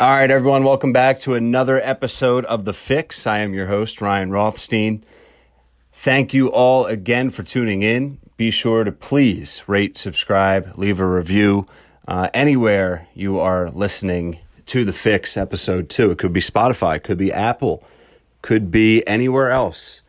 All right, everyone, welcome back to another episode of The Fix. I am your host, Ryan Rothstein. Thank you all again for tuning in. Be sure to please rate, subscribe, leave a review uh, anywhere you are listening to The Fix episode two. It could be Spotify, it could be Apple, could be anywhere else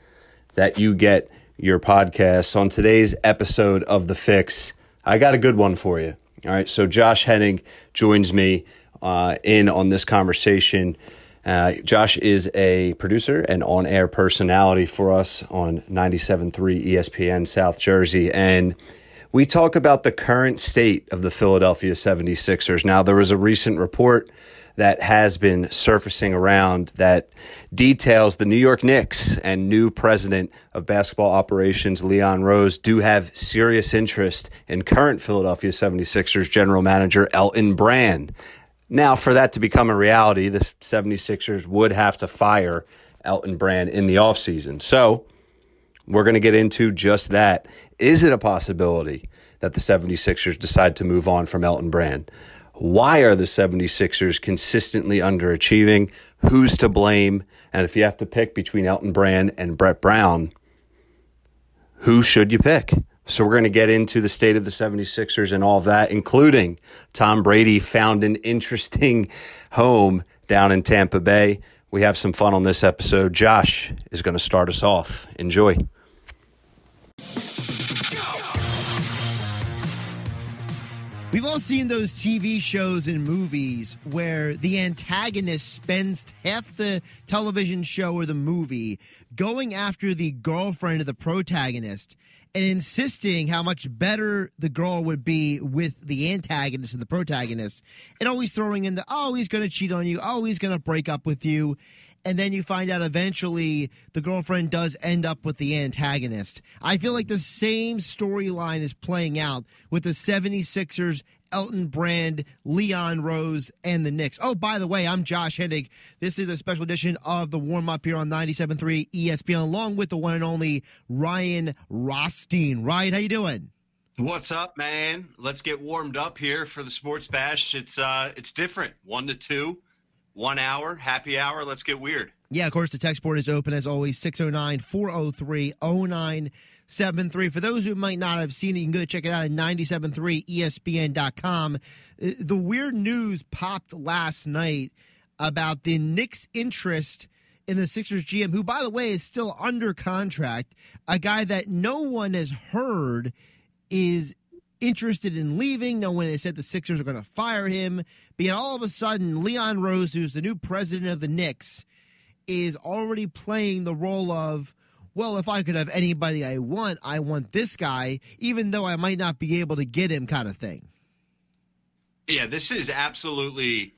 that you get your podcasts. On today's episode of The Fix, I got a good one for you. All right, so Josh Hennig joins me uh, in on this conversation. Uh, Josh is a producer and on air personality for us on 97.3 ESPN South Jersey. And we talk about the current state of the Philadelphia 76ers. Now, there was a recent report that has been surfacing around that details the New York Knicks and new president of basketball operations, Leon Rose, do have serious interest in current Philadelphia 76ers general manager Elton Brand. Now, for that to become a reality, the 76ers would have to fire Elton Brand in the offseason. So, we're going to get into just that. Is it a possibility that the 76ers decide to move on from Elton Brand? Why are the 76ers consistently underachieving? Who's to blame? And if you have to pick between Elton Brand and Brett Brown, who should you pick? So we're going to get into the state of the 76ers and all of that, including Tom Brady found an interesting home down in Tampa Bay. We have some fun on this episode. Josh is going to start us off. Enjoy. We've all seen those TV shows and movies where the antagonist spends half the television show or the movie going after the girlfriend of the protagonist and insisting how much better the girl would be with the antagonist and the protagonist, and always throwing in the, oh, he's going to cheat on you, oh, he's going to break up with you. And then you find out eventually the girlfriend does end up with the antagonist. I feel like the same storyline is playing out with the 76ers Elton Brand, Leon Rose, and the Knicks. Oh, by the way, I'm Josh Hennig. This is a special edition of the warm up here on 97.3 ESPN, along with the one and only Ryan Rothstein. Ryan, how you doing? What's up, man? Let's get warmed up here for the Sports Bash. It's uh, it's different. One to two, one hour, happy hour. Let's get weird. Yeah, of course, the text board is open as always 609 403 09 7-3. For those who might not have seen it, you can go check it out at 973ESPN.com. Uh, the weird news popped last night about the Knicks' interest in the Sixers GM, who, by the way, is still under contract, a guy that no one has heard is interested in leaving. No one has said the Sixers are going to fire him. But all of a sudden, Leon Rose, who's the new president of the Knicks, is already playing the role of well, if I could have anybody I want, I want this guy, even though I might not be able to get him, kind of thing. Yeah, this is absolutely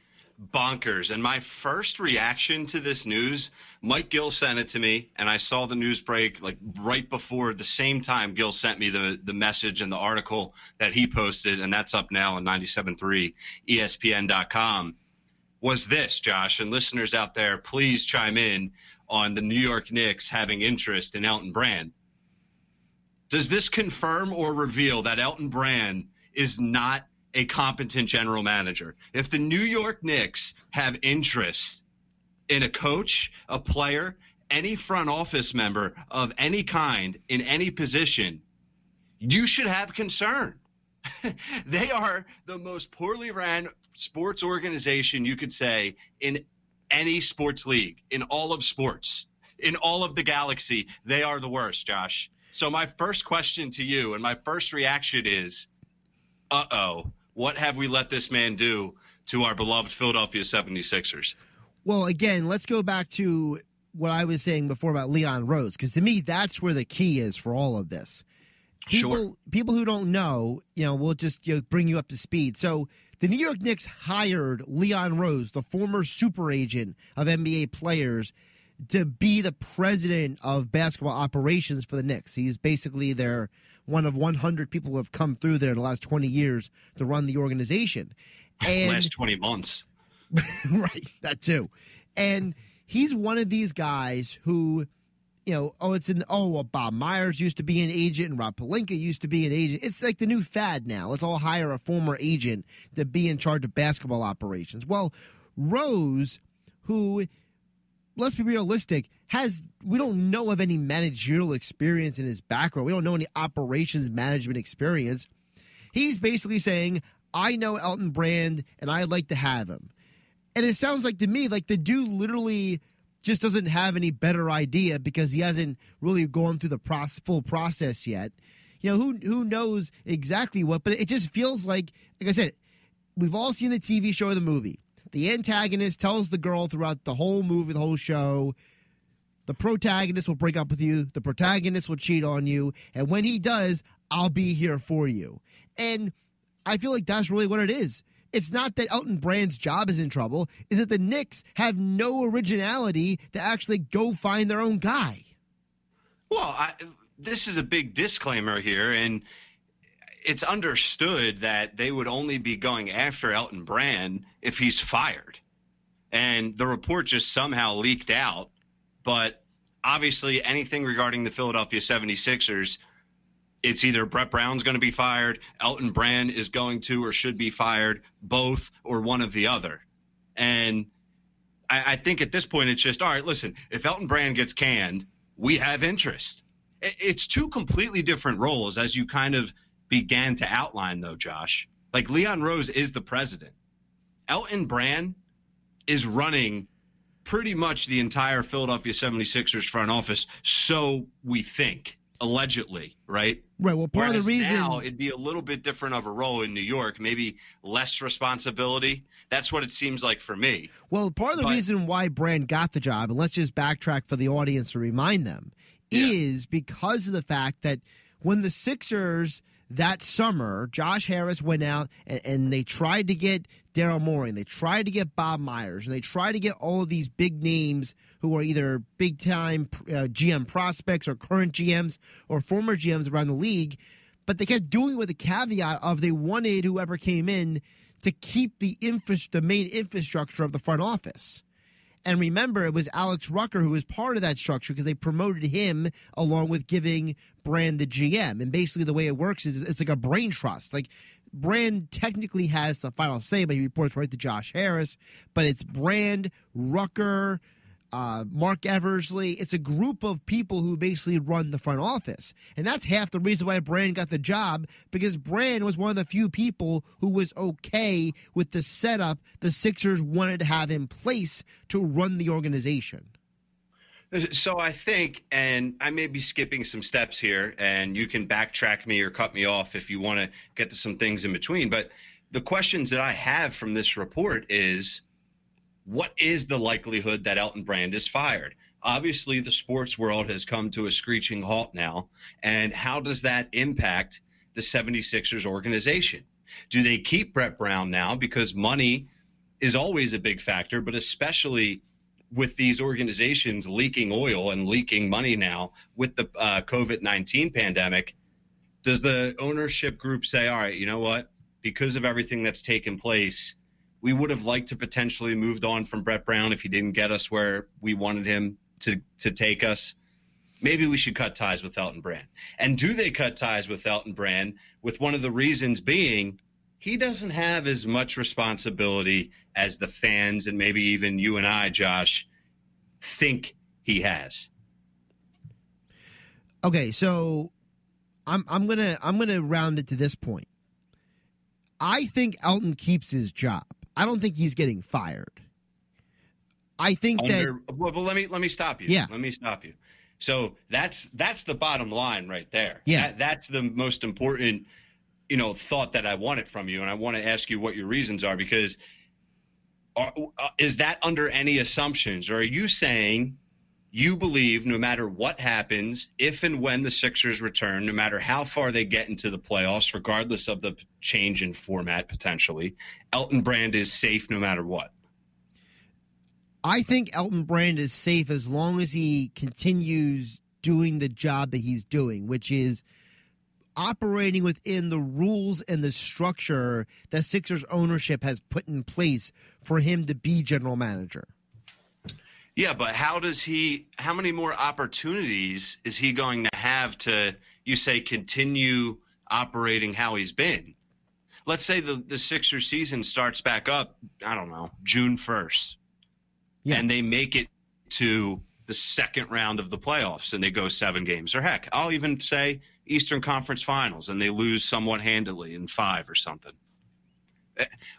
bonkers. And my first reaction to this news, Mike Gill sent it to me, and I saw the news break like right before the same time Gill sent me the the message and the article that he posted, and that's up now on 97.3 ESPN.com. Was this, Josh, and listeners out there, please chime in on the New York Knicks having interest in Elton Brand. Does this confirm or reveal that Elton Brand is not a competent general manager? If the New York Knicks have interest in a coach, a player, any front office member of any kind in any position, you should have concern. they are the most poorly ran sports organization you could say in any sports league in all of sports, in all of the galaxy, they are the worst, Josh. So my first question to you and my first reaction is, uh-oh, what have we let this man do to our beloved Philadelphia 76ers? Well, again, let's go back to what I was saying before about Leon Rose, because to me, that's where the key is for all of this. People, sure. people who don't know, you know, we'll just you know, bring you up to speed. So the New York Knicks hired Leon Rose, the former super agent of NBA players, to be the president of basketball operations for the Knicks. He's basically their one of 100 people who have come through there in the last 20 years to run the organization. And last 20 months. right, that too. And he's one of these guys who you know, oh, it's an oh, well, Bob Myers used to be an agent and Rob Pelinka used to be an agent. It's like the new fad now. Let's all hire a former agent to be in charge of basketball operations. Well, Rose, who, let's be realistic, has we don't know of any managerial experience in his background. We don't know any operations management experience. He's basically saying, I know Elton Brand and I'd like to have him. And it sounds like to me like the dude literally just doesn't have any better idea because he hasn't really gone through the process, full process yet. You know, who who knows exactly what, but it just feels like like I said, we've all seen the TV show or the movie. The antagonist tells the girl throughout the whole movie, the whole show, the protagonist will break up with you, the protagonist will cheat on you, and when he does, I'll be here for you. And I feel like that's really what it is. It's not that Elton Brand's job is in trouble, is that the Knicks have no originality to actually go find their own guy. Well, I, this is a big disclaimer here, and it's understood that they would only be going after Elton Brand if he's fired. And the report just somehow leaked out. But obviously, anything regarding the Philadelphia 76ers, it's either Brett Brown's going to be fired, Elton Brand is going to or should be fired, both or one of the other. And I, I think at this point, it's just all right, listen, if Elton Brand gets canned, we have interest. It's two completely different roles, as you kind of began to outline, though, Josh. Like Leon Rose is the president, Elton Brand is running pretty much the entire Philadelphia 76ers front office, so we think, allegedly, right? Right. Well, part Whereas of the reason now it'd be a little bit different of a role in New York, maybe less responsibility. That's what it seems like for me. Well, part of the But- reason why Brand got the job, and let's just backtrack for the audience to remind them, Yeah. is because of the fact that when the Sixers that summer, Josh Harris went out and, and they tried to get Daryl Morey, and they tried to get Bob Myers, and they tried to get all of these big names who are either big time uh, GM prospects or current GMs or former GMs around the league. But they kept doing it with the caveat of they wanted whoever came in to keep the infra- the main infrastructure of the front office. And remember, it was Alex Rucker who was part of that structure because they promoted him along with giving Brand the GM. And basically, the way it works is it's like a brain trust. Like Brand technically has the final say, but he reports right to Josh Harris. But it's Brand, Rucker, uh, Marc Eversley. It's a group of people who basically run the front office. And that's half the reason why Brand got the job because Brand was one of the few people who was okay with the setup the Sixers wanted to have in place to run the organization. So I think, and I may be skipping some steps here, and you can backtrack me or cut me off if you want to get to some things in between. But the questions that I have from this report is what is the likelihood that Elton Brand is fired? Obviously, the sports world has come to a screeching halt now. And how does that impact the 76ers organization? Do they keep Brett Brown now? Because money is always a big factor, but especially with these organizations leaking oil and leaking money now with the uh, COVID 19 pandemic, does the ownership group say, all right, you know what? Because of everything that's taken place, we would have liked to potentially moved on from Brett Brown if he didn't get us where we wanted him to, to take us. Maybe we should cut ties with Elton Brand. And do they cut ties with Elton Brand? With one of the reasons being he doesn't have as much responsibility as the fans and maybe even you and I, Josh, think he has. Okay, so I'm I'm gonna I'm gonna round it to this point. I think Elton keeps his job. I don't think he's getting fired. I think that Under, well, well, let me let me stop you. Yeah. Let me stop you. So that's that's the bottom line right there. Yeah. That, that's the most important, you know, thought that I wanted from you, and I want to ask you what your reasons are because are, uh, is that under any assumptions, or are you saying you believe no matter what happens, if and when the Sixers return, no matter how far they get into the playoffs, regardless of the change in format potentially, Elton Brand is safe no matter what? I think Elton Brand is safe as long as he continues doing the job that he's doing, which is operating within the rules and the structure that Sixers ownership has put in place for him to be general manager. Yeah, but how does he? How many more opportunities is he going to have to? You say continue operating how he's been. let's say the the Sixers season starts back up. I don't know June first, yeah. and they make it to the second round of the playoffs and they go seven games, or heck, I'll even say Eastern Conference Finals and they lose somewhat handily in five or something.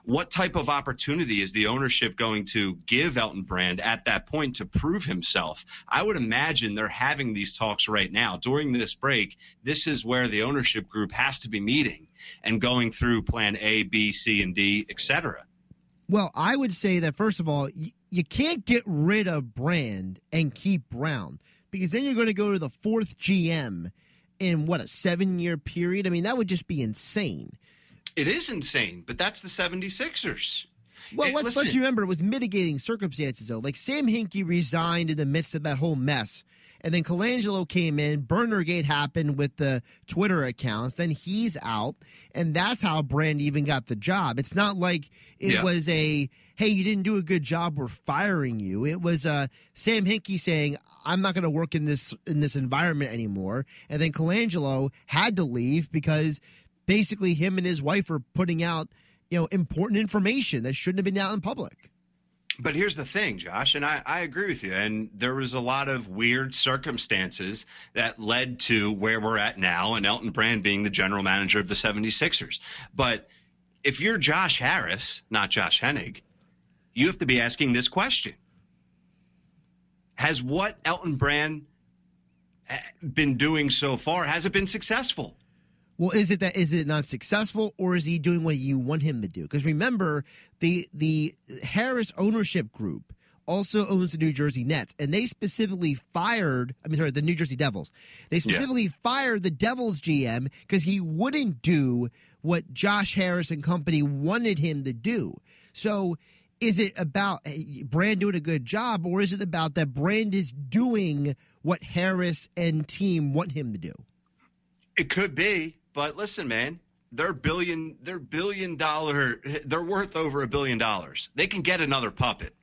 What type of opportunity is the ownership going to give Elton Brand at that point to prove himself? I would imagine they're having these talks right now. During this break, this is where the ownership group has to be meeting and going through plan A, B, C, and D, etc. Well, I would say that first of all, you can't get rid of Brand and keep Brown because then you're going to go to the fourth GM in what a seven year period. I mean, that would just be insane. It is insane, but that's the 76ers. Well, it, let's listen. let's remember it was mitigating circumstances though. Like Sam Hinkie resigned in the midst of that whole mess. And then Colangelo came in, Burnergate happened with the Twitter accounts, then he's out, and that's how Brand even got the job. It's not like it yeah. was a hey, you didn't do a good job, we're firing you. It was uh, Sam Hinkie saying, I'm not going to work in this in this environment anymore. And then Colangelo had to leave because basically him and his wife are putting out you know important information that shouldn't have been out in public. But here's the thing, Josh, and I, I, agree with you. And there was a lot of weird circumstances that led to where we're at now, and Elton Brand being the general manager of the 76ers. But if you're Josh Harris, not Josh Hennig, you have to be asking this question Has what Elton Brand eh, been doing so far, has it been successful? Well, is it that is it not successful, or is he doing what you want him to do? Because remember, the the Harris ownership group also owns the New Jersey Nets, and they specifically fired. I mean, sorry, the New Jersey Devils. They specifically yeah. fired the Devils GM because he wouldn't do what Josh Harris and company wanted him to do. So, is it about eh, Brand doing a good job, or is it about that Brand is doing what Harris and team want him to do? It could be. But listen, man, they're billion they're billion dollar they're worth over a billion dollars. They can get another puppet.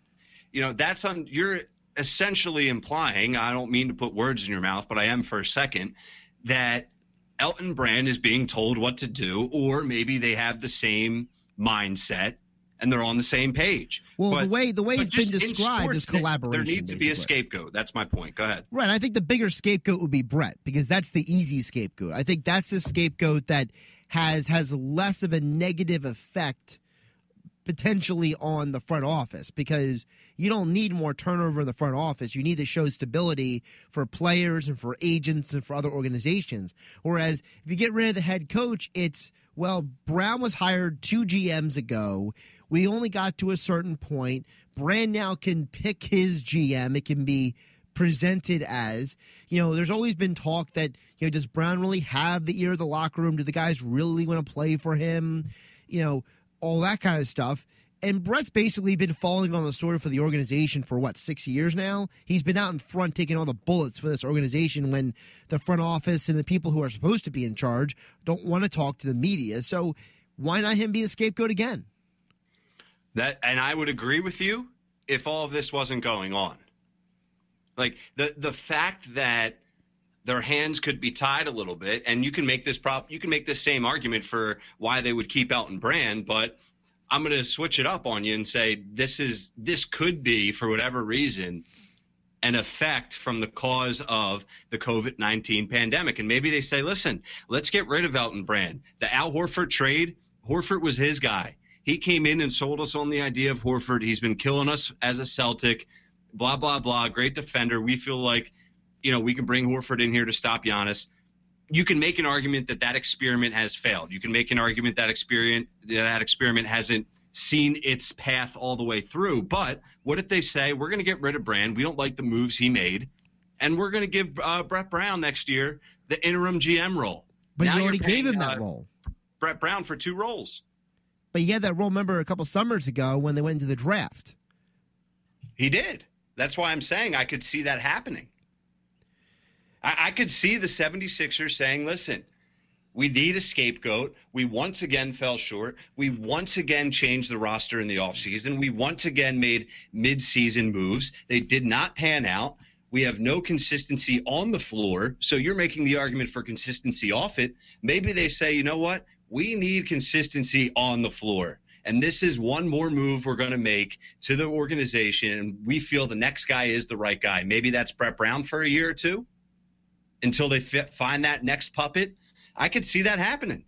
You know, that's on you're essentially implying, I don't mean to put words in your mouth, but I am for a second, that Elton Brand is being told what to do, or maybe they have the same mindset and they're on the same page. Well, but, the way the way it's been described is collaboration. There needs to basically. be a scapegoat. That's my point. Go ahead. Right. I think the bigger scapegoat would be Brett because that's the easy scapegoat. I think that's a scapegoat that has has less of a negative effect potentially on the front office because you don't need more turnover in the front office. You need to show stability for players and for agents and for other organizations. Whereas if you get rid of the head coach, it's well, Brown was hired two GMs ago. We only got to a certain point. Brand now can pick his GM. It can be presented as. You know, there's always been talk that, you know, does Brown really have the ear of the locker room? Do the guys really want to play for him? You know, all that kind of stuff. And Brett's basically been falling on the sword for the organization for what, six years now? He's been out in front taking all the bullets for this organization when the front office and the people who are supposed to be in charge don't want to talk to the media. So why not him be the scapegoat again? That and I would agree with you if all of this wasn't going on. Like the the fact that their hands could be tied a little bit, and you can make this prop you can make this same argument for why they would keep Elton Brand, but I'm going to switch it up on you and say this is this could be for whatever reason an effect from the cause of the COVID 19 pandemic. And maybe they say, listen, let's get rid of Elton Brand. The Al Horford trade, Horford was his guy. He came in and sold us on the idea of Horford. He's been killing us as a Celtic, blah, blah, blah. Great defender. We feel like, you know, we can bring Horford in here to stop Giannis. You can make an argument that that experiment has failed. You can make an argument that experiment that experiment hasn't seen its path all the way through. But what if they say we're going to get rid of Brand? We don't like the moves he made, and we're going to give uh, Brett Brown next year the interim GM role. But now you already paying, gave him that uh, role. Brett Brown for two roles. But he had that role, remember, a couple summers ago when they went into the draft. He did. That's why I'm saying I could see that happening. I, I could see the 76ers saying, listen, we need a scapegoat. We once again fell short. We once again changed the roster in the offseason. We once again made midseason moves. They did not pan out. We have no consistency on the floor. So you're making the argument for consistency off it. Maybe they say, you know what? We need consistency on the floor. And this is one more move we're going to make to the organization. And we feel the next guy is the right guy. Maybe that's Brett Brown for a year or two until they fit, find that next puppet. I could see that happening.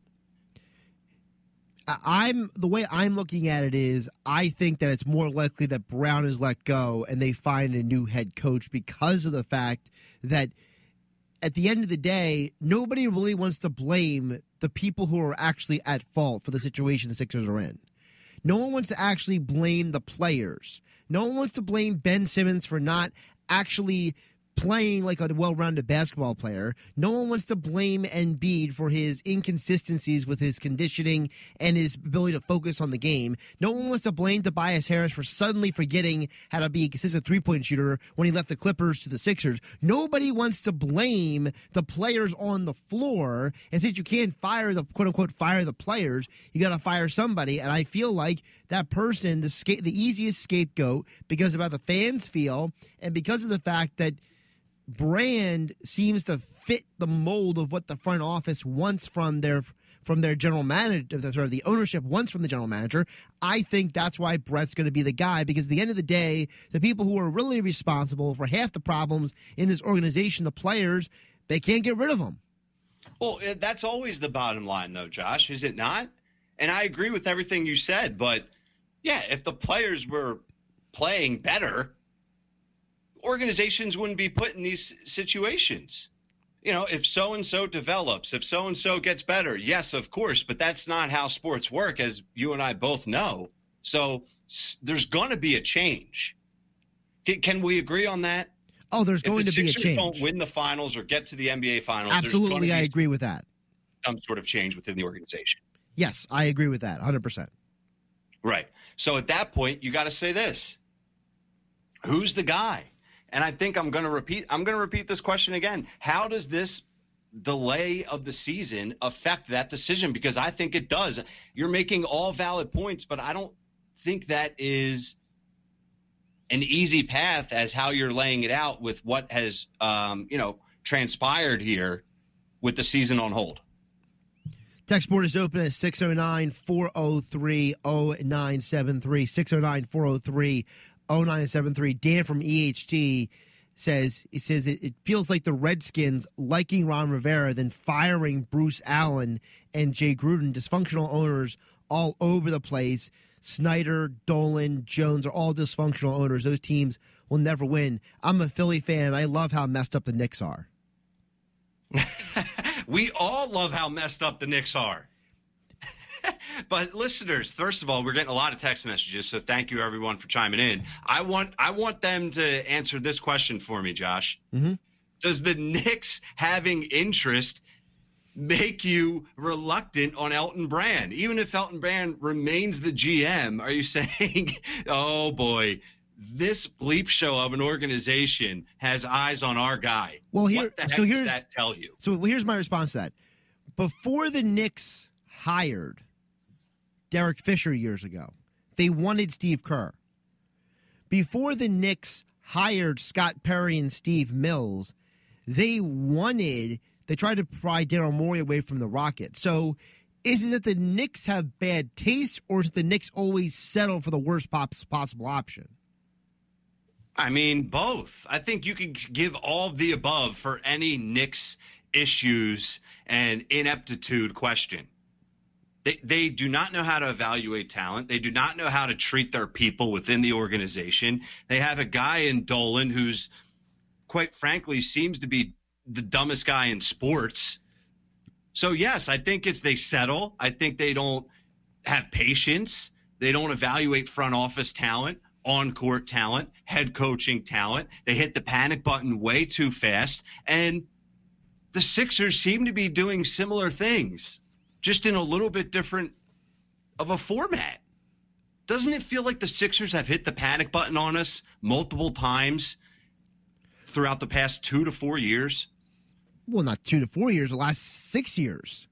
I'm the way I'm looking at it is I think that it's more likely that Brown is let go and they find a new head coach because of the fact that at the end of the day, nobody really wants to blame the people who are actually at fault for the situation the Sixers are in. No one wants to actually blame the players. No one wants to blame Ben Simmons for not actually playing like a well-rounded basketball player. No one wants to blame Embiid for his inconsistencies with his conditioning and his ability to focus on the game. No one wants to blame Tobias Harris for suddenly forgetting how to be a consistent three-point shooter when he left the Clippers to the Sixers. Nobody wants to blame the players on the floor. And since you can't fire the quote unquote fire the players, you got to fire somebody. And I feel like that person, the sca- the easiest scapegoat, because of how the fans feel, and because of the fact that brand seems to fit the mold of what the front office wants from their from their general manager, sort of the ownership wants from the general manager. I think that's why Brett's going to be the guy because at the end of the day, the people who are really responsible for half the problems in this organization, the players, they can't get rid of them. Well, eh, that's always the bottom line, though, Josh, is it not? And I agree with everything you said, but yeah, if the players were playing better, organizations wouldn't be put in these situations. You know, if so and so develops, if so and so gets better, yes, of course, but that's not how sports work, as you and I both know. So there's going to be a change. Can we agree on that? Oh, there's going the to be a change. Don't win the finals or get to the NBA finals. Absolutely, I agree with that. Some sort of change within the organization. Yes, I agree with that, hundred percent. Right. So at that point, you got to say this: Who's the guy? And I think I'm going to repeat. I'm going to repeat this question again. How does this delay of the season affect that decision? Because I think it does. You're making all valid points, but I don't think that is an easy path as how you're laying it out with what has, um, you know, transpired here with the season on hold. Text board is open at 609 403 0973. 609 403 0973. Dan from EHT says he says it, it, feels like the Redskins liking Ron Rivera, then firing Bruce Allen and Jay Gruden, dysfunctional owners all over the place. Snyder, Dolan, Jones are all dysfunctional owners. Those teams will never win. I'm a Philly fan. I love how messed up the Knicks are. we all love how messed up the Knicks are. but listeners, first of all, we're getting a lot of text messages, so thank you everyone for chiming in. I want I want them to answer this question for me, Josh. Mm-hmm. Does the Knicks having interest make you reluctant on Elton Brand? Even if Elton Brand remains the GM, are you saying, "Oh boy, this bleep show of an organization has eyes on our guy"? Well, here, so here's that tell you. So here's my response to that. Before the Knicks hired Derek Fisher years ago. They wanted Steve Kerr. Before the Knicks hired Scott Perry and Steve Mills, they wanted, they tried to pry Daryl Morey away from the Rockets. So is it that the Knicks have bad taste, or is it the Knicks always settle for the worst possible option? I mean, both. I think you can give all the above for any Knicks issues and ineptitude question. They, they do not know how to evaluate talent. They do not know how to treat their people within the organization. They have a guy in Dolan who's, quite frankly, seems to be the dumbest guy in sports. So, yes, I think it's they settle. I think they don't have patience. They don't evaluate front office talent, on court talent, head coaching talent. They hit the panic button way too fast. And the Sixers seem to be doing similar things just in a little bit different of a format. Doesn't it feel like the Sixers have hit the panic button on us multiple times throughout the past two to four years? Well, not two to four years, the last six years.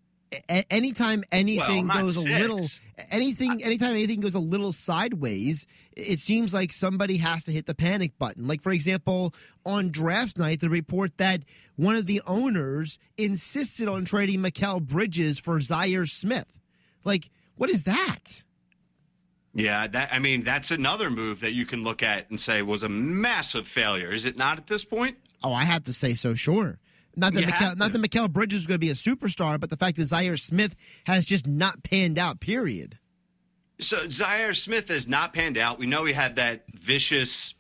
A- anytime anything well, goes six. a little anything anytime anything goes a little sideways it seems like somebody has to hit the panic button like for example on draft night the report that one of the owners insisted on trading Mikal Bridges for Zhaire Smith Like, what is that? Yeah, that I mean, that's another move that you can look at and say was a massive failure. Is it not at this point? Oh, I have to say so. Sure. Not that Mikal, not that Mikal Bridges is going to be a superstar, but the fact that Zhaire Smith has just not panned out. Period. So Zhaire Smith has not panned out. We know he had that vicious,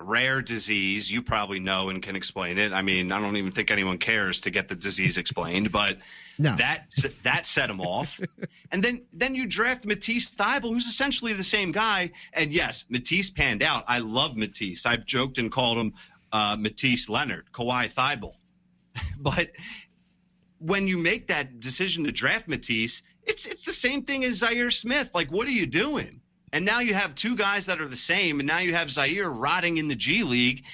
rare disease. You probably know and can explain it. I mean, I don't even think anyone cares to get the disease explained, but no. that that set him off. and then then you draft Matisse Thybulle, who's essentially the same guy. And yes, Matisse panned out. I love Matisse. I've joked and called him uh, Matisse Leonard, Kawhi Thybulle. but when you make that decision to draft Matisse, it's it's the same thing as Zhaire Smith. Like, what are you doing? And now you have two guys that are the same, and now you have Zhaire rotting in the G League.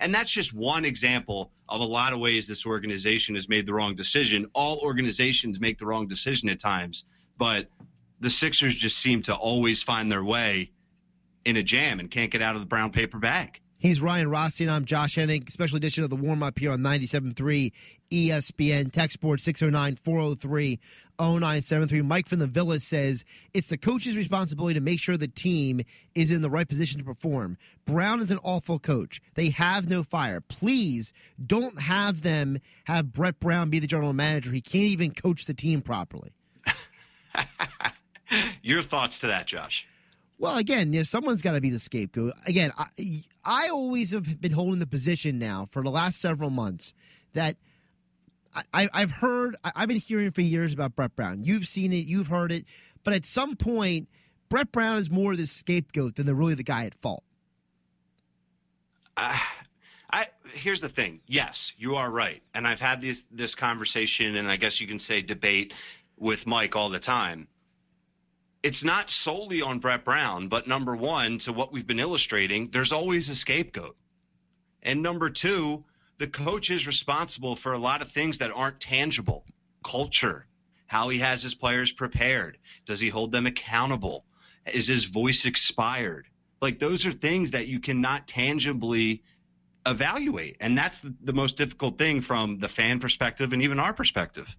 And that's just one example of a lot of ways this organization has made the wrong decision. All organizations make the wrong decision at times, but the Sixers just seem to always find their way in a jam and can't get out of the brown paper bag. He's Ryan Rothstein. I'm Josh Hennig. Special edition of the warm up here on 97.3 ESPN. Text board 609 403 0973. Mike from the Villa says it's the coach's responsibility to make sure the team is in the right position to perform. Brown is an awful coach. They have no fire. Please don't have them have Brett Brown be the general manager. He can't even coach the team properly. Your thoughts to that, Josh? Well, again, you know, someone's got to be the scapegoat. Again, I, I always have been holding the position now for the last several months that I, have heard, I've been hearing for years about Brett Brown. You've seen it, you've heard it, but at some point, Brett Brown is more the scapegoat than the really the guy at fault. Uh, I here's the thing. Yes, you are right, and I've had this this conversation, and I guess you can say debate with Mike all the time it's not solely on Brett Brown, but number one, to what we've been illustrating, there's always a scapegoat. And number two, the coach is responsible for a lot of things that aren't tangible culture, how he has his players prepared, does he hold them accountable, is his voice expired? Like, those are things that you cannot tangibly evaluate. And that's the, most difficult thing from the fan perspective and even our perspective.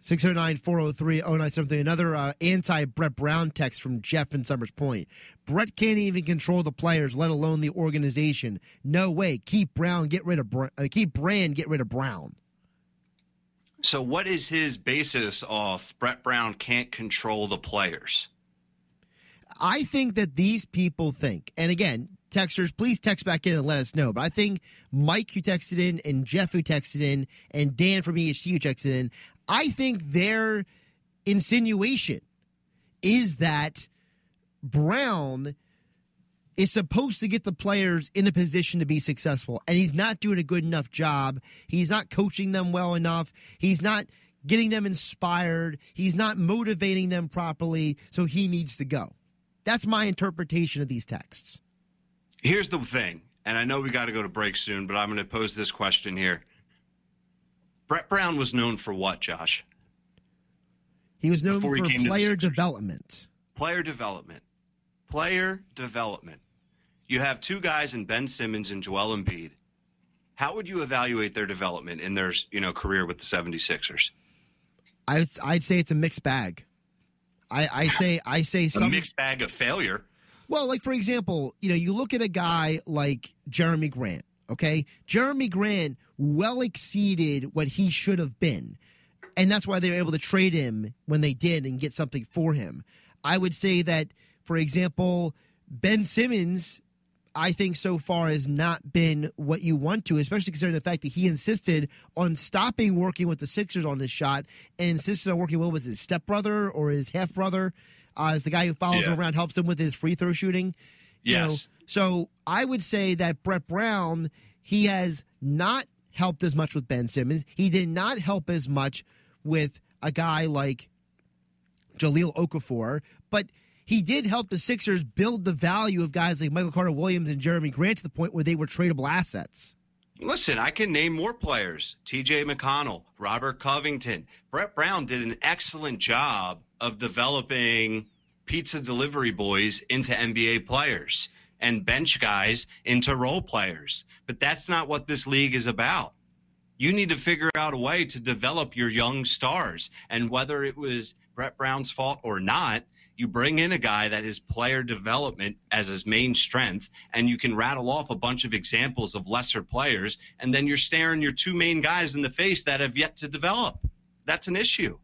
609 403 0973. Another uh, anti Brett Brown text from Jeff in Summers Point. Brett can't even control the players, let alone the organization. No way. Keep Brown, get rid of Brown. Uh, keep Brand, get rid of Brown. So, what is his basis off Brett Brown can't control the players? I think that these people think, and again, texters, please text back in and let us know. But I think Mike who texted in and Jeff who texted in and Dan from EHC who texted in, I think their insinuation is that Brown is supposed to get the players in a position to be successful, and he's not doing a good enough job. He's not coaching them well enough. He's not getting them inspired. He's not motivating them properly, so he needs to go. That's my interpretation of these texts. Here's the thing, and I know we got to go to break soon, but I'm going to pose this question here. Brett Brown was known for what, Josh? He was known Before for player development. Player development. Player development. You have two guys in Ben Simmons and Joel Embiid. How would you evaluate their development in their you know career with the 76ers? I'd, I'd say it's a mixed bag. I, I say I say some a mixed bag of failure. Well, like for example, you know, you look at a guy like Jerami Grant. Okay, Jerami Grant well exceeded what he should have been. And that's why they were able to trade him when they did and get something for him. I would say that, for example, Ben Simmons, I think so far has not been what you want to, especially considering the fact that he insisted on stopping working with the Sixers on this shot and insisted on working well with his stepbrother or his half brother uh, as the guy who follows yeah. him around, helps him with his free throw shooting. Yes. You know, so I would say that Brett Brown, he has not helped as much with Ben Simmons. He did not help as much with a guy like Jahlil Okafor, but he did help the Sixers build the value of guys like Michael Carter Williams and Jerami Grant to the point where they were tradable assets. Listen, I can name more players. TJ McConnell, Robert Covington. Brett Brown did an excellent job of developing pizza delivery boys into NBA players and bench guys into role players. But that's not what this league is about. You need to figure out a way to develop your young stars. And whether it was Brett Brown's fault or not, you bring in a guy that is player development as his main strength, and you can rattle off a bunch of examples of lesser players, and then you're staring your two main guys in the face that have yet to develop. That's an issue.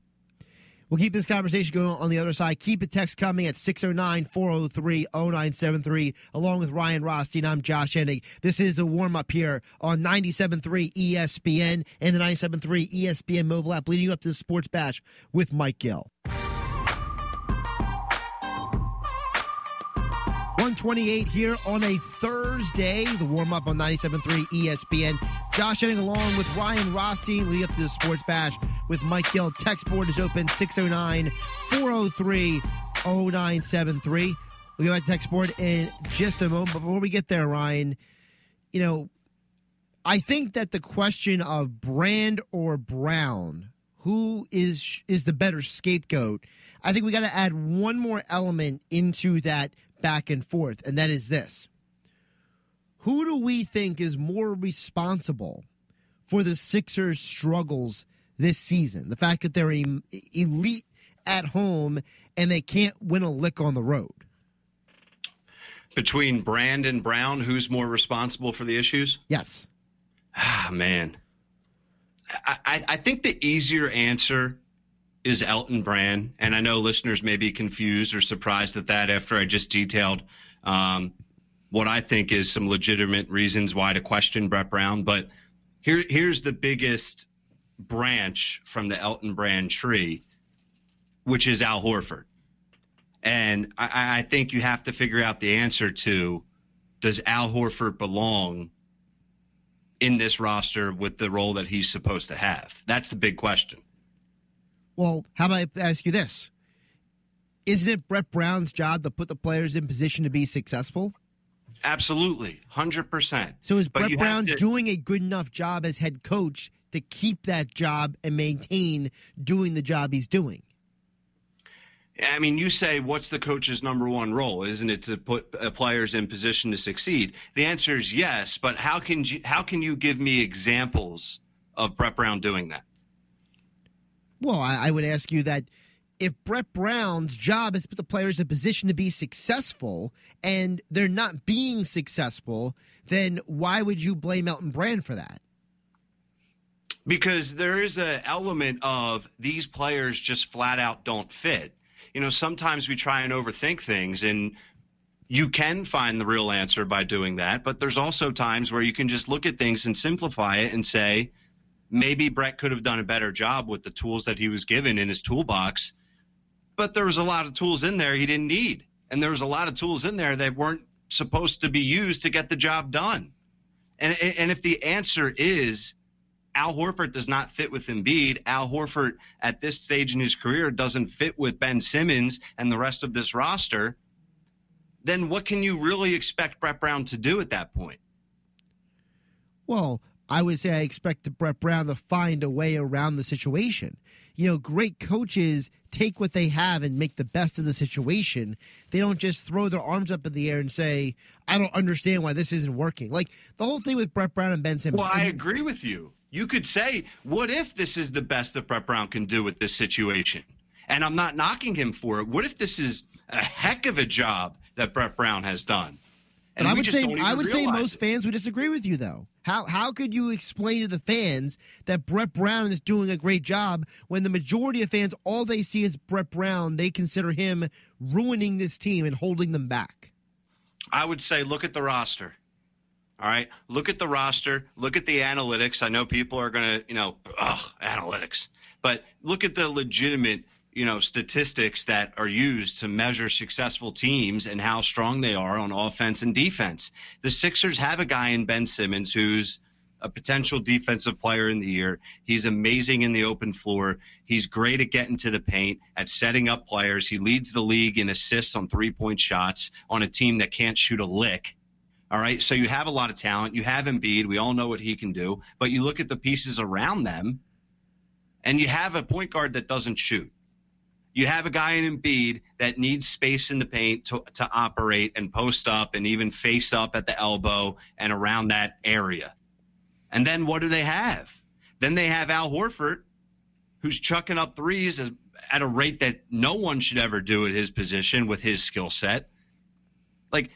We'll keep this conversation going on the other side. Keep a text coming at 609 403 0973, along with Ryan Rothstein. I'm Josh Hennig. This is a warm up here on 97.3 ESPN and the 97.3 ESPN mobile app, leading you up to the Sports Bash with Mike Gill. 128 here on a Thursday. The warm up on 97.3 ESPN. Josh Hennig along with Ryan Rothstein leading up to the Sports Bash with Mike Gill. Text board is open 609 403 0973. We'll get back to text board in just a moment. But before we get there, Ryan, you know, I think that the question of Brand or Brown, who is is the better scapegoat? I think we got to add one more element into that back and forth, and that is this. Who do we think is more responsible for the Sixers' struggles this season? The fact that they're elite at home and they can't win a lick on the road. Between Brand and Brown, who's more responsible for the issues? Yes. Ah, man. I, I think the easier answer is Elton Brand. And I know listeners may be confused or surprised at that after I just detailed um, what I think is some legitimate reasons why to question Brett Brown. But here, here's the biggest branch from the Elton Brand tree, which is Al Horford. And I, I think you have to figure out the answer to does Al Horford belong in this roster with the role that he's supposed to have? That's the big question. Well, how about I ask you this? Isn't it Brett Brown's job to put the players in position to be successful? Absolutely, hundred percent. So is Brett Brown to... doing a good enough job as head coach to keep that job and maintain doing the job he's doing? I mean, you say, what's the coach's number one role? Isn't it to put uh, players in position to succeed? The answer is yes, but how can you, how can you give me examples of Brett Brown doing that? Well, I, I would ask you that if Brett Brown's job is to put the players in a position to be successful and they're not being successful, then why would you blame Elton Brand for that? Because there is an element of these players just flat out don't fit. You know, sometimes we try and overthink things and you can find the real answer by doing that, but there's also times where you can just look at things and simplify it and say, maybe Brett could have done a better job with the tools that he was given in his toolbox. But there was a lot of tools in there he didn't need. And there was a lot of tools in there that weren't supposed to be used to get the job done. And, and if the answer is Al Horford does not fit with Embiid, Al Horford at this stage in his career doesn't fit with Ben Simmons and the rest of this roster, then what can you really expect Brett Brown to do at that point? Well, I would say I expect Brett Brown to find a way around the situation. You know, great coaches take what they have and make the best of the situation. They don't just throw their arms up in the air and say, I don't understand why this isn't working. Like the whole thing with Brett Brown and Ben Simmons. Well, I agree with you. You could say, what if this is the best that Brett Brown can do with this situation? And I'm not knocking him for it. What if this is a heck of a job that Brett Brown has done? And I would say I would say most fans would disagree with you though. How how could you explain to the fans that Brett Brown is doing a great job when the majority of fans all they see is Brett Brown, they consider him ruining this team and holding them back? I would say look at the roster. All right, look at the roster, look at the analytics. I know people are going to, you know, ugh, analytics. But look at the legitimate you know statistics that are used to measure successful teams and how strong they are on offense and defense. The Sixers have a guy in Ben Simmons who's a potential defensive player in the year. He's amazing in the open floor. He's great at getting to the paint, at setting up players. He leads the league in assists on three-point shots on a team that can't shoot a lick. All right, so you have a lot of talent. You have Embiid. We all know what he can do. But you look at the pieces around them, and you have a point guard that doesn't shoot. You have a guy in Embiid that needs space in the paint to, to operate and post up and even face up at the elbow and around that area. And then what do they have? Then they have Al Horford, who's chucking up threes at a rate that no one should ever do at his position with his skill set. Like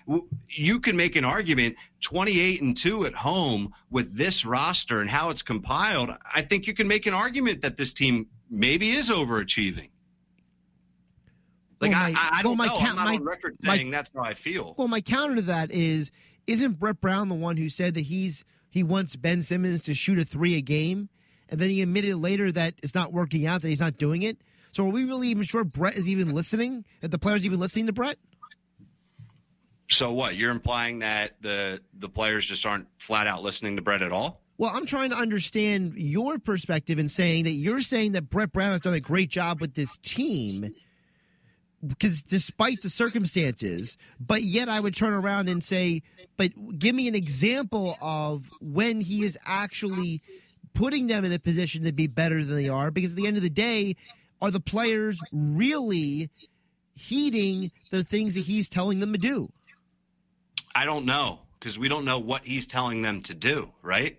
you can make an argument 28 and 2 at home with this roster and how it's compiled. I think you can make an argument that this team maybe is overachieving. Like well, my, I, I, don't well, know. Count, I'm not my, on record saying my, that's how I feel. Well, my counter to that is isn't Brett Brown the one who said that he's he wants Ben Simmons to shoot a three a game, and then he admitted later that it's not working out, that he's not doing it. So are we really even sure Brett is even listening? That the players even listening to Brett? So what? You're implying that the the players just aren't flat out listening to Brett at all? Well, I'm trying to understand your perspective in saying that you're saying that Brett Brown has done a great job with this team because despite the circumstances, but yet I would turn around and say, but give me an example of when he is actually putting them in a position to be better than they are. Because at the end of the day, are the players really heeding the things that he's telling them to do? I don't know because we don't know what he's telling them to do, right?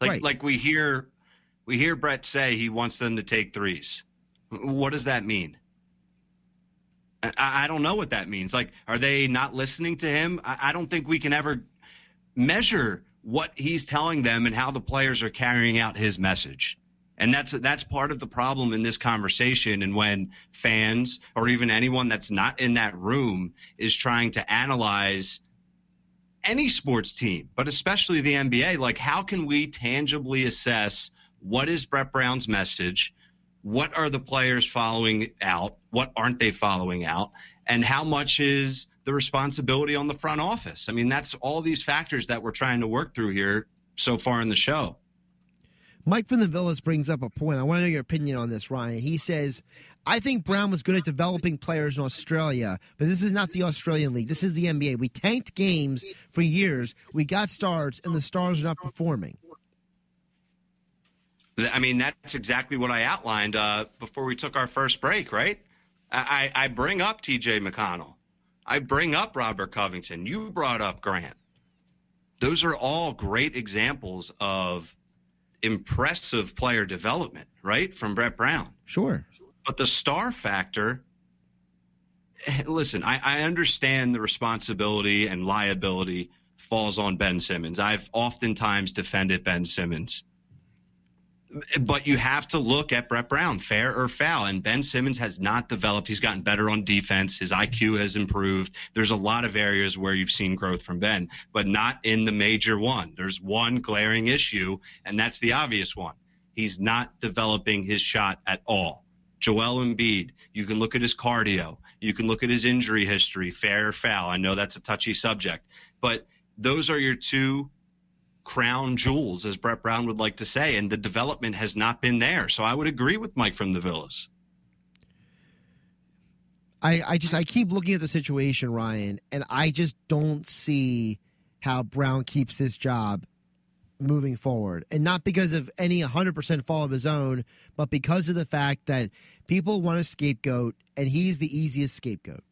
Like right. like we hear we hear Brett say he wants them to take threes. What does that mean? I, I don't know what that means. Like, are they not listening to him? I, I don't think we can ever measure what he's telling them and how the players are carrying out his message. And that's that's part of the problem in this conversation. And when fans or even anyone that's not in that room is trying to analyze any sports team, but especially the NBA, like how can we tangibly assess what is Brett Brown's message? What are the players following out? What aren't they following out? And how much is the responsibility on the front office? I mean, that's all these factors that we're trying to work through here so far in the show. Mike from the Villas brings up a point. I want to know your opinion on this, Ryan. He says, I think Brown was good at developing players in Australia, but this is not the Australian League. This is the NBA. We tanked games for years. We got stars, and the stars are not performing. I mean, that's exactly what I outlined uh, before we took our first break, right? I, I bring up TJ McConnell. I bring up Robert Covington. You brought up Grant. Those are all great examples of impressive player development, right? From Brett Brown. Sure. But the star factor, eh, listen, I, I understand the responsibility and liability falls on Ben Simmons. I've oftentimes defended Ben Simmons but you have to look at Brett Brown, fair or foul. And Ben Simmons has not developed. He's gotten better on defense. His IQ has improved. There's a lot of areas where you've seen growth from Ben, but not in the major one. There's one glaring issue, and that's the obvious one. He's not developing his shot at all. Joel Embiid, you can look at his cardio. You can look at his injury history, fair or foul. I know that's a touchy subject, but those are your two crown jewels, as Brett Brown would like to say, and the development has not been there. So I would agree with Mike from the Villas. I, I just I keep looking at the situation, Ryan, and I just don't see how Brown keeps his job moving forward. And not because of any 100% fault of his own, but because of the fact that people want a scapegoat and he's the easiest scapegoat.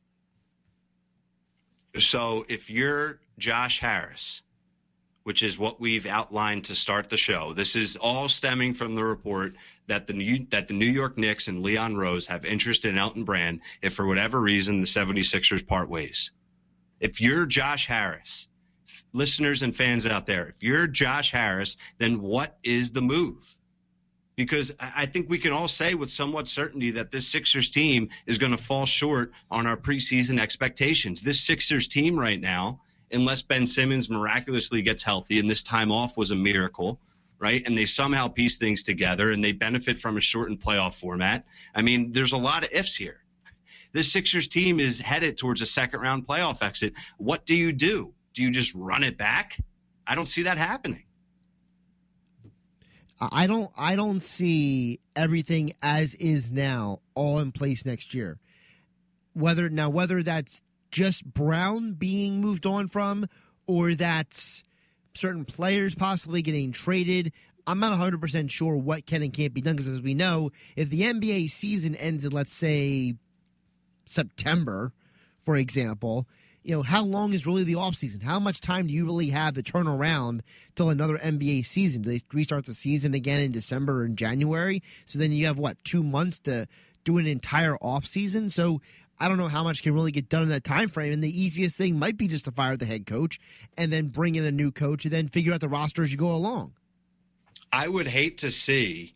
So if you're Josh Harris, which is what we've outlined to start the show. This is all stemming from the report that the New, that the New York Knicks and Leon Rose have interest in Elton Brand if for whatever reason the 76ers part ways. If you're Josh Harris, listeners and fans out there, if you're Josh Harris, then what is the move? Because I think we can all say with somewhat certainty that this Sixers team is going to fall short on our preseason expectations. This Sixers team right now unless Ben Simmons miraculously gets healthy, and this time off was a miracle, right? And they somehow piece things together and they benefit from a shortened playoff format. I mean, there's a lot of ifs here. This Sixers team is headed towards a second round playoff exit. What do you do? Do you just run it back? I don't see that happening. I don't I don't see everything as is now all in place next year. Whether now whether that's just Brown being moved on from, or that's certain players possibly getting traded. I'm not 100% sure what can and can't be done because, as we know, if the NBA season ends in, let's say, September, for example, you know, how long is really the offseason? How much time do you really have to turn around till another NBA season? Do they restart the season again in December and January? So then you have what, two months to do an entire offseason? So I don't know how much can really get done in that time frame. And the easiest thing might be just to fire the head coach and then bring in a new coach and then figure out the roster as you go along. I would hate to see,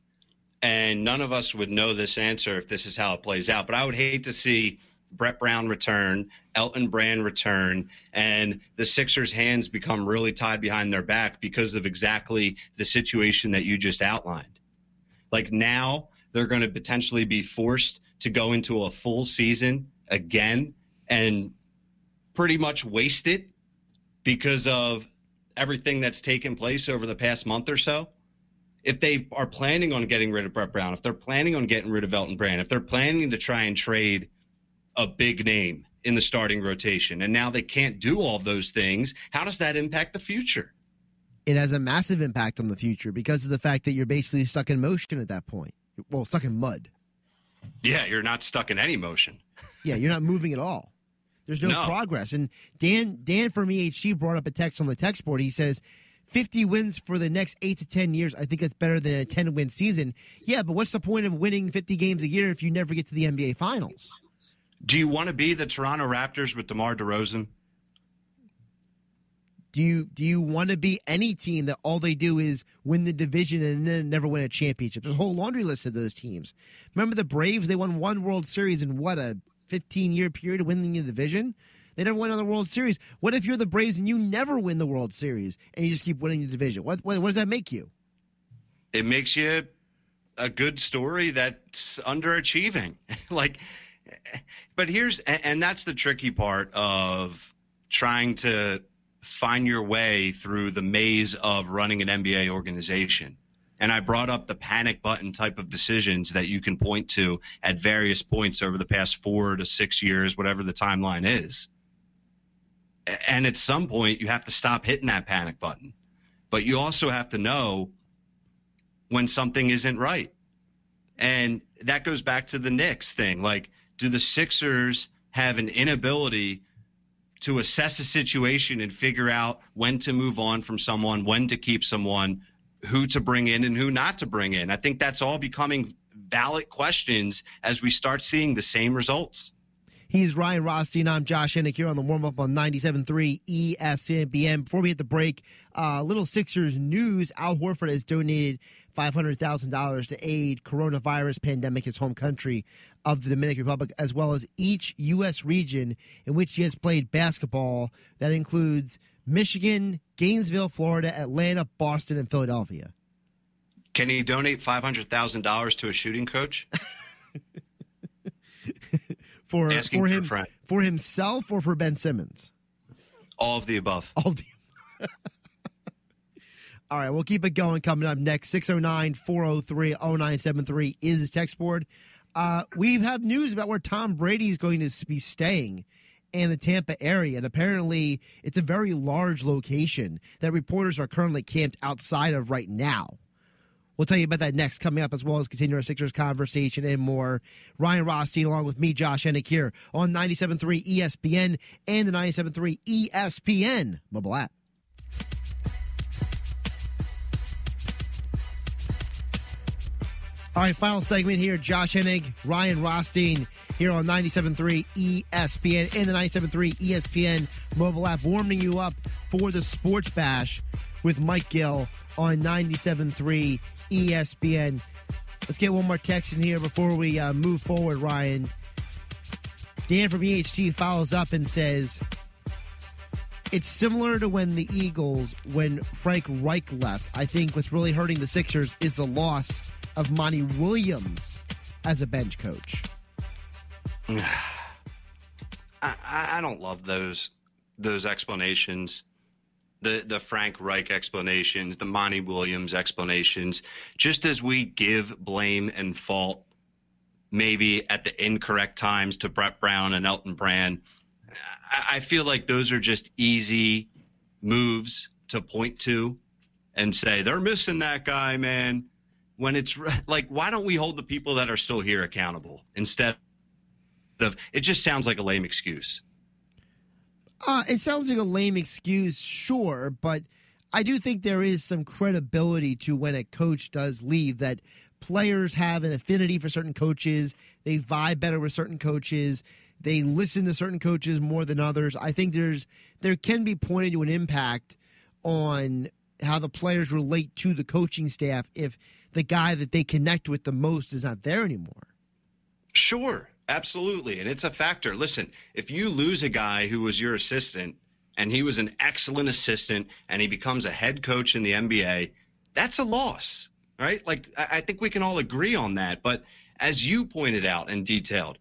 and none of us would know this answer if this is how it plays out, but I would hate to see Brett Brown return, Elton Brand return, and the Sixers' hands become really tied behind their back because of exactly the situation that you just outlined. Like now, they're going to potentially be forced to go into a full season again and pretty much waste it because of everything that's taken place over the past month or so. If they are planning on getting rid of Brett Brown, if they're planning on getting rid of Elton Brand, if they're planning to try and trade a big name in the starting rotation, and now they can't do all those things, how does that impact the future? It has a massive impact on the future because of the fact that you're basically stuck in motion at that point. Well, stuck in mud. Yeah, you're not stuck in any motion. Yeah, you're not moving at all. There's no, no. progress. And Dan Dan from EHT brought up a text on the text board. He says 50 wins for the next eight to 10 years. I think that's better than a 10 win season. Yeah, but what's the point of winning 50 games a year if you never get to the NBA Finals? Do you want to be the Toronto Raptors with DeMar DeRozan? Do you do you want to be any team that all they do is win the division and then never win a championship? There's a whole laundry list of those teams. Remember the Braves? They won one World Series in what a 15 year period of winning the division. They never won on the World Series. What if you're the Braves and you never win the World Series and you just keep winning the division? What what, what does that make you? It makes you a good story that's underachieving. like, but here's and that's the tricky part of trying to find your way through the maze of running an NBA organization. And I brought up the panic button type of decisions that you can point to at various points over the past four to six years, whatever the timeline is. And at some point, you have to stop hitting that panic button. But you also have to know when something isn't right. And that goes back to the Knicks thing. Like, do the Sixers have an inability to assess a situation and figure out when to move on from someone, when to keep someone, who to bring in and who not to bring in. I think that's all becoming valid questions as we start seeing the same results. He's Ryan Rothstein. I'm Josh Hennig here on the warm up on 97.3 ESPN. Before we hit the break, uh, little Sixers news. Al Horford has donated $500,000 to aid coronavirus pandemic his home country of the Dominican Republic, as well as each U.S. region in which he has played basketball. That includes Michigan, Gainesville, Florida, Atlanta, Boston, and Philadelphia. Can he donate $500,000 to a shooting coach? for for him for himself or for Ben Simmons? All of the above. All of the All right, we'll keep it going. Coming up next, 609 403 0973 is the text board. Uh, we have news about where Tom Brady is going to be staying in the Tampa area. And apparently, it's a very large location that reporters are currently camped outside of right now. We'll tell you about that next coming up, as well as continue our Sixers conversation and more. Ryan Rothstein, along with me, Josh Hennig, here on 97.3 ESPN and the 97.3 ESPN mobile app. All right, final segment here. Josh Hennig, Ryan Rothstein here on 97.3 ESPN and the 97.3 ESPN mobile app, warming you up for the Sports Bash with Mike Gill on 97.3 ESPN. Let's get one more text in here before we uh, move forward, Ryan. Dan from EHT follows up and says, it's similar to when the Eagles, when Frank Reich left. I think what's really hurting the Sixers is the loss – of Monty Williams as a bench coach? I, I don't love those those explanations. The the Frank Reich explanations, the Monty Williams explanations, just as we give blame and fault maybe at the incorrect times to Brett Brown and Elton Brand. I, I feel like those are just easy moves to point to and say they're missing that guy, man when it's like, why don't we hold the people that are still here accountable instead of it just sounds like a lame excuse. Uh, it sounds like a lame excuse, sure, but I do think there is some credibility to when a coach does leave that players have an affinity for certain coaches, they vibe better with certain coaches, they listen to certain coaches more than others. I think there's there can be pointed to an impact on how the players relate to the coaching staff if the guy that they connect with the most is not there anymore. Sure, absolutely. And it's a factor. Listen, if you lose a guy who was your assistant and he was an excellent assistant and he becomes a head coach in the NBA, that's a loss, right? Like, I think we can all agree on that. But as you pointed out and detailed,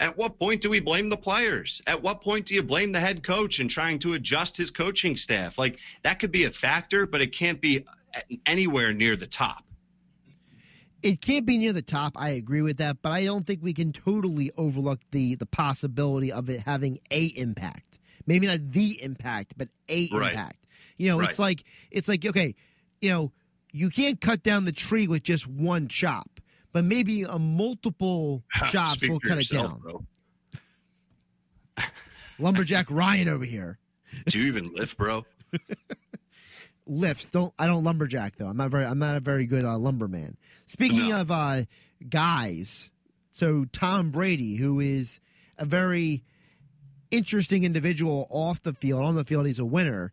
at what point do we blame the players? At what point do you blame the head coach in trying to adjust his coaching staff? Like, that could be a factor, but it can't be anywhere near the top it can't be near the top. I agree with that, but I don't think we can totally overlook the the possibility of it having a impact. Maybe not the impact, but a right. impact. You know, right. it's like it's like okay, you know, you can't cut down the tree with just one chop, but maybe a multiple chops will cut yourself, it down. Lumberjack Ryan over here. Do you even lift, bro? lifts. Don't I don't lumberjack though. I'm not very I'm not a very good uh, lumberman. Speaking no. of uh, guys, so Tom Brady, who is a very interesting individual off the field, on the field he's a winner.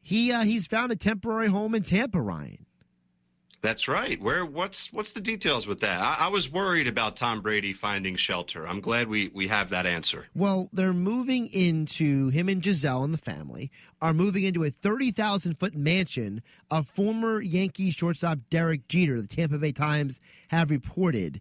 He uh, he's found a temporary home in Tampa, Ryan. That's right. Where what's what's the details with that? I, I, was worried about Tom Brady finding shelter. I'm glad we we have that answer. Well, they're moving into him and Gisele and the family are moving into a thirty thousand foot mansion of former Yankee shortstop Derek Jeter. The Tampa Bay Times have reported.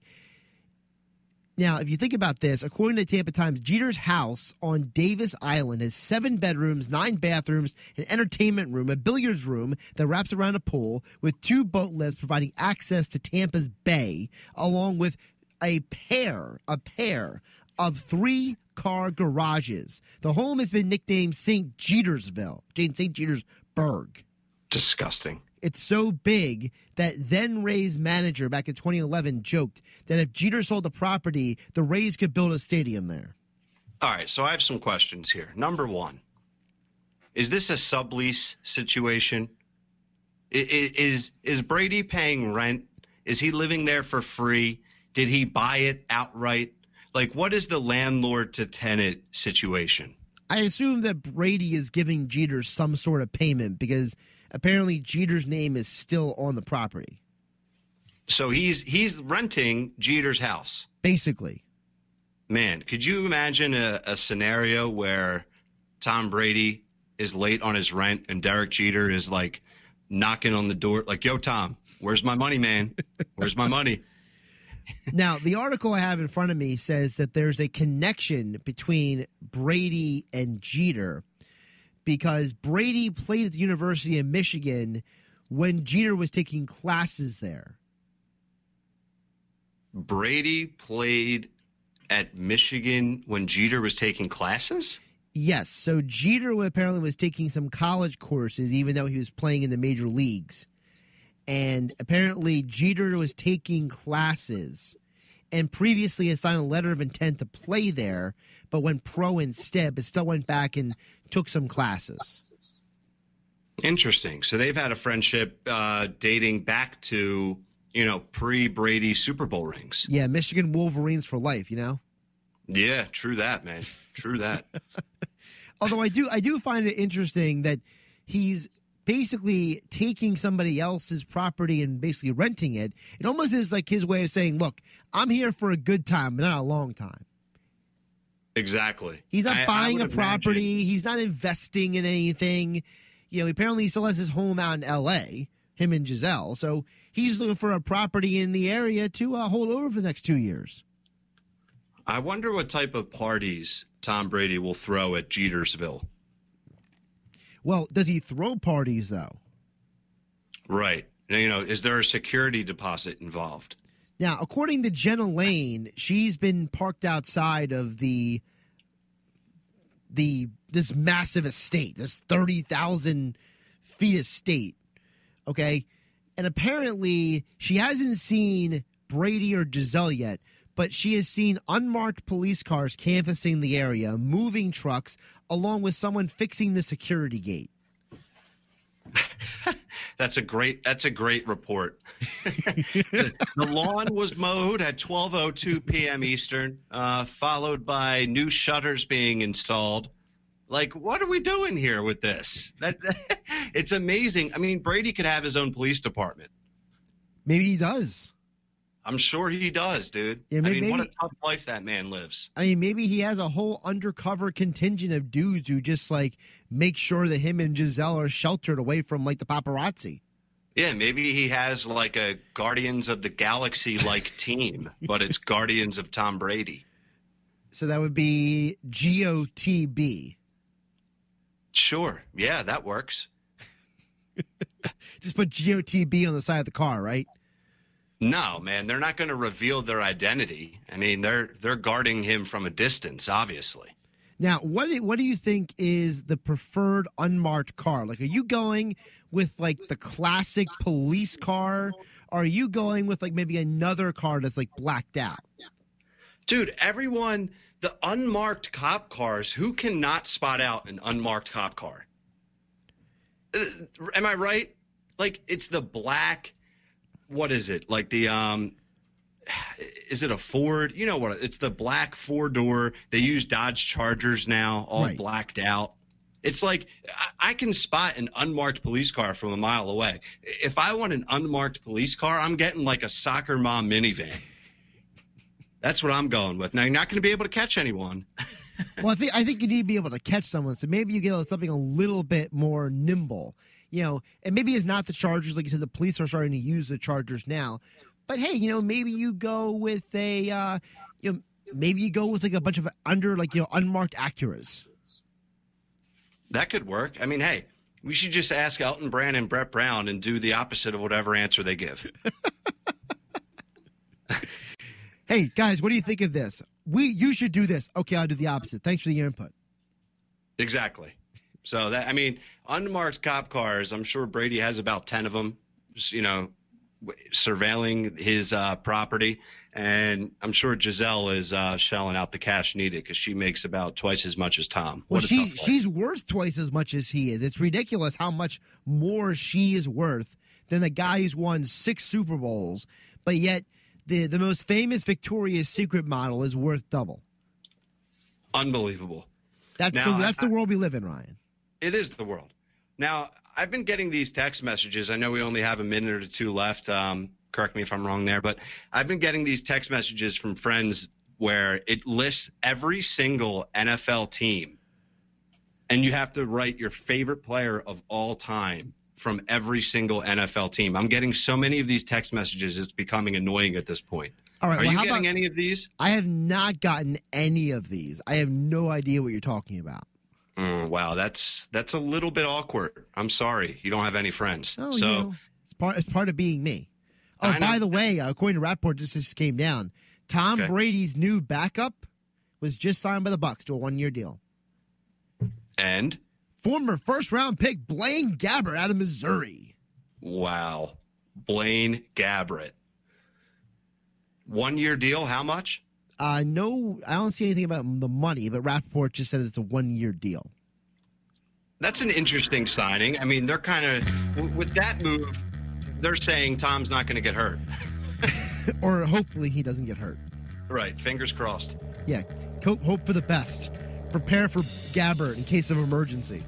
Now, if you think about this, according to Tampa Times, Jeter's house on Davis Island has seven bedrooms, nine bathrooms, an entertainment room, a billiards room that wraps around a pool, with two boat lifts providing access to Tampa's bay, along with a pair, a pair of three car garages. The home has been nicknamed St. Jetersville, St. Jetersburg. Disgusting. It's so big that then Rays manager back in 2011 joked that if Jeter sold the property, the Rays could build a stadium there. All right, so I have some questions here. Number one, is this a sublease situation? Is is Brady paying rent? Is he living there for free? Did he buy it outright? Like, what is the landlord to tenant situation? I assume that Brady is giving Jeter some sort of payment because apparently Jeter's name is still on the property. So he's he's renting Jeter's house. Basically. Man, could you imagine a, a scenario where Tom Brady is late on his rent and Derek Jeter is like knocking on the door like, "Yo Tom, where's my money, man? Where's my money?" now, the article I have in front of me says that there's a connection between Brady and Jeter because Brady played at the University of Michigan when Jeter was taking classes there. Brady played at Michigan when Jeter was taking classes? Yes. So Jeter apparently was taking some college courses, even though he was playing in the major leagues. And apparently, Jeter was taking classes and previously had signed a letter of intent to play there, but went pro instead, but still went back and took some classes. Interesting. So they've had a friendship uh, dating back to you know pre Brady Super Bowl rings. Yeah, Michigan Wolverines for life. You know. Yeah, true that, man. True that. Although I do, I do find it interesting that he's basically taking somebody else's property and basically renting it. It almost is like his way of saying, "Look, I'm here for a good time, but not a long time." Exactly. He's not I, buying I a property. He's not investing in anything. You know, apparently he still has his home out in L.A. Him and Gisele, so he's looking for a property in the area to uh, hold over for the next two years. I wonder what type of parties Tom Brady will throw at Jetersville. Well, does he throw parties though? Right. Now you know, is there a security deposit involved? Now, according to Jenna Laine, she's been parked outside of the the this massive estate, this thirty thousand feet estate. Okay, and apparently she hasn't seen Brady or Gisele yet, but she has seen unmarked police cars canvassing the area, moving trucks, along with someone fixing the security gate. That's a great. That's a great report. the, the lawn was mowed at 12:02 p.m. Eastern, uh, followed by new shutters being installed. Like, what are we doing here with this? That it's amazing. I mean, Brady could have his own police department. Maybe he does. I'm sure he does, dude. Yeah, I may- mean, what a tough life that man lives. I mean, maybe he has a whole undercover contingent of dudes who just like make sure that him and Gisele are sheltered away from like the paparazzi. Yeah, maybe he has like a Guardians of the Galaxy like team, but it's Guardians of Tom Brady. So that would be GOTB. Sure. Yeah, that works. Just put GOTB on the side of the car, right? No, man, they're not going to reveal their identity. I mean, they're they're guarding him from a distance, obviously. Now, what do, what do you think is the preferred unmarked car? Like, are you going with like the classic police car? Are you going with like maybe another car that's like blacked out? Dude, everyone, the unmarked cop cars, who cannot spot out an unmarked cop car? Uh, Am I right? Like it's the black what is it? Like the um is it a Ford? You know what? It's the black four door. They use Dodge Chargers now, all Right. blacked out. It's like I- can spot an unmarked police car from a mile away. If I want an unmarked police car, I'm getting like a soccer mom minivan. That's what I'm going with. Now you're not going to be able to catch anyone. Well, I think I think you need to be able to catch someone. So maybe you get something a little bit more nimble, you know. And maybe it's not the Chargers, like you said. The police are starting to use the Chargers now, but hey, you know, maybe you go with a, uh, you know, maybe you go with like a bunch of under, like you know, unmarked Acuras. That could work. I mean, hey, we should just ask Elton Brand and Brett Brown and do the opposite of whatever answer they give. Hey guys, what do you think of this? We you should do this. Okay, I'll do the opposite. Thanks for the input. Exactly. So that I mean, unmarked cop cars. I'm sure Brady has about ten of them. You know, surveilling his uh, property, and I'm sure Gisele is uh, shelling out the cash needed because she makes about twice as much as Tom. Well, she she's worth twice as much as he is. It's ridiculous how much more she is worth than the guy who's won six Super Bowls, but yet the the most famous Victoria's Secret model is worth double. unbelievable. That's Now, the that's I- the world we live in, Ryan. It is the world. Now, I've been getting these text messages. I know we only have a minute or two left. Um, correct me if I'm wrong there, but I've been getting these text messages from friends where it lists every single NFL team, and you have to write your favorite player of all time from every single NFL team. I'm getting so many of these text messages, it's becoming annoying at this point. All right, Are well, you getting about any of these? I have not gotten any of these. I have no idea what you're talking about. Mm, wow, that's that's a little bit awkward. I'm sorry, you don't have any friends. Oh, so you know, it's part it's part of being me. Oh, by the way, uh, according to Rapoport, this just came down. Tom Okay. Brady's new backup was just signed by the Bucs to a one year deal. and Former first round pick Blaine Gabbert out of Missouri. Wow. Blaine Gabbert. One year deal, how much? Uh, no, I don't see anything about the money, but Rapoport just said it's a one year deal. That's an interesting signing. I mean, they're kind of, with that move, they're saying Tom's not going to get hurt. or hopefully he doesn't get hurt. Right. Fingers crossed. Yeah, co- hope for the best. Prepare for Gabbert in case of emergency.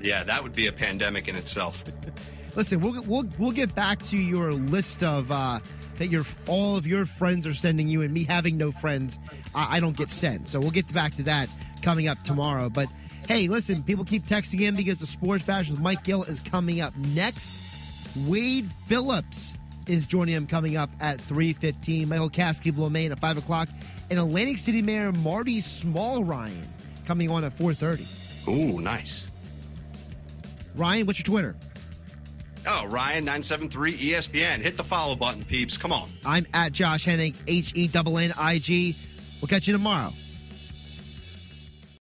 Yeah, that would be a pandemic in itself. Listen, we'll we'll we'll get back to your list of uh, that your all of your friends are sending you, and me having no friends, I, I don't get sent. So we'll get back to that coming up tomorrow. But hey, listen, people keep texting in because the Sports Bash with Mike Gill is coming up next. Wade Phillips is joining him coming up at three fifteen. Michael Kaskey-Blomain at five o'clock, and Atlantic City Mayor Marty Small Ryan coming on at four thirty. Ooh, nice. Ryan, what's your Twitter? Oh, Ryan973 ESPN. Hit the follow button, peeps. Come on. I'm at Josh Hennig, H E N N I G. We'll catch you tomorrow